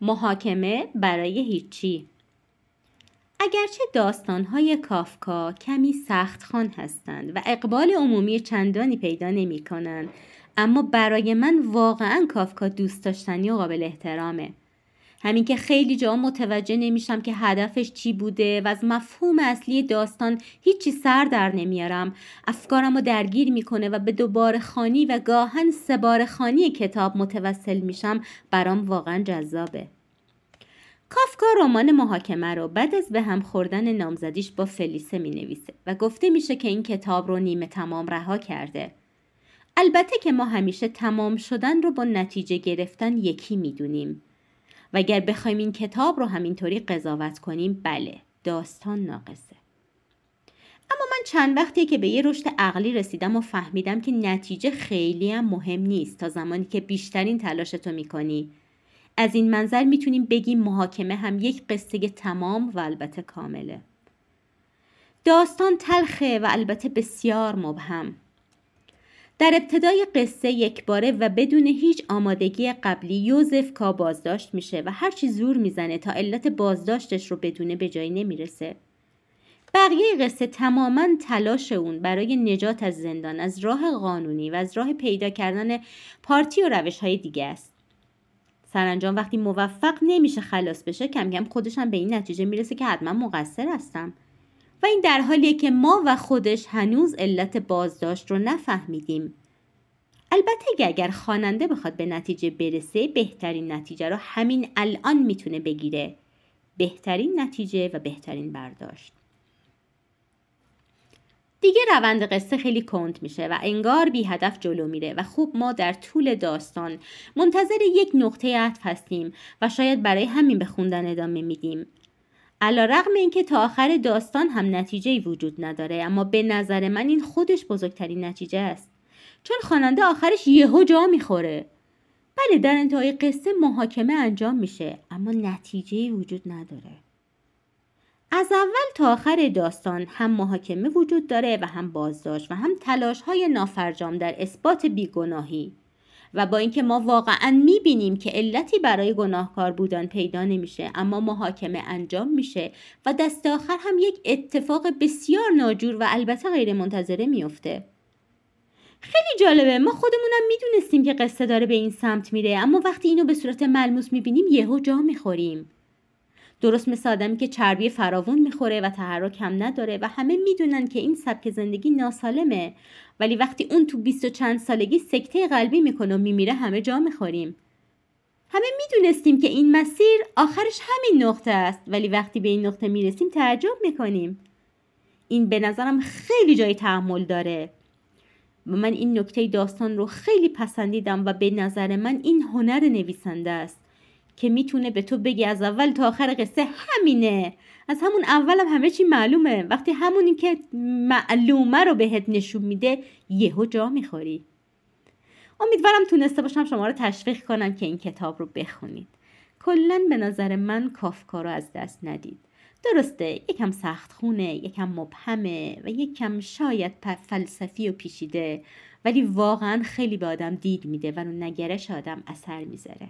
محاکمه برای هیچی. اگرچه داستانهای کافکا کمی سخت خان هستند و اقبال عمومی چندانی پیدا نمی کنند اما برای من واقعا کافکا دوست داشتنی و قابل احترامه. همین که خیلی جا متوجه نمیشم که هدفش چی بوده و از مفهوم اصلی داستان هیچی سر در نمیارم افکارم رو درگیر می‌کنه و به دوباره خانی و گاهن سبار خانی کتاب متوسل میشم برام واقعا جذابه کافکا رمان محاکمه رو بعد از به هم خوردن نامزدیش با فلیسه می نویسه و گفته میشه که این کتاب رو نیمه تمام رها کرده. البته که ما همیشه تمام شدن رو با نتیجه گرفتن یکی می‌دونیم. و اگر بخوایم این کتاب رو همینطوری قضاوت کنیم بله داستان ناقصه. اما من چند وقتی که به یه رشد عقلی رسیدم و فهمیدم که نتیجه خیلی هم مهم نیست تا زمانی که بیشترین تلاشتو می‌کنی از این منظر می‌تونیم بگیم محاکمه هم یک قصه تمام و البته کامله. داستان تلخه و البته بسیار مبهم. در ابتدای قصه یک باره و بدون هیچ آمادگی قبلی یوزف کا بازداشت میشه و هرچی زور می‌زنه تا علت بازداشتش رو بدونه به جایی نمی‌رسه. بقیه قصه تماما تلاش اون برای نجات از زندان از راه قانونی و از راه پیدا کردن پارتی و روش های دیگه است. سرانجام وقتی موفق نمیشه خلاص بشه کم کم خودش هم به این نتیجه می‌رسه که حتما مقصر هستم و این در حالیه که ما و خودش هنوز علت بازداشت رو نفهمیدیم. البته اگر خواننده بخواد به نتیجه برسه بهترین نتیجه رو همین الان می‌تونه بگیره. بهترین نتیجه و بهترین برداشت. دیگه روند قصه خیلی کند میشه و انگار بی هدف جلو میره و خوب ما در طول داستان منتظر یک نقطه عطف هستیم و شاید برای همین به خوندن ادامه میدیم. علا رقم اینکه تا آخر داستان هم نتیجه وجود نداره اما به نظر من این خودش بزرگترین نتیجه است. چون خواننده آخرش یهو جا می‌خوره. بله در انتهای قصه محاکمه انجام میشه اما نتیجه وجود نداره. از اول تا آخر داستان هم محاکمه وجود داره و هم بازداشت و هم تلاش های نافرجام در اثبات بیگناهی. و با اینکه ما واقعا می‌بینیم که علتی برای گناهکار بودن پیدا نمیشه اما محاکمه انجام میشه و دست آخر هم یک اتفاق بسیار ناجور و البته غیر منتظره میفته خیلی جالبه ما خودمونم می‌دونستیم که قصه داره به این سمت میره اما وقتی اینو به صورت ملموس می‌بینیم یهو جا می‌خوریم. درست مثل آدمی که چربی فراوون می‌خوره و تحرک هم نداره و همه می‌دونن که این سبک زندگی ناسالمه. ولی وقتی اون تو بیست و چند سالگی سکته قلبی می‌کنه و میمیره همه جا می‌خوریم. همه می‌دونستیم که این مسیر آخرش همین نقطه است. ولی وقتی به این نقطه می‌رسیم تعجب می‌کنیم. این به نظرم خیلی جای تحمل داره. و من این نکته داستان رو خیلی پسندیدم و به نظر من این هنر نویسنده است. که می‌تونه به تو بگی از اول تا آخر قصه همینه. از همون اولم هم همه چی معلومه. وقتی همونی که معلومه رو بهت نشون میده یهو جا می‌خوری. امیدوارم تونسته باشم شما رو تشویق کنم که این کتاب رو بخونید. کلا به نظر من کافکا رو از دست ندید. درسته یکم سخت خونه یکم مبهمه و یکم شاید فلسفی و پیشیده ولی واقعا خیلی به آدم دید میده و نگرش آدم اثر می‌ذاره.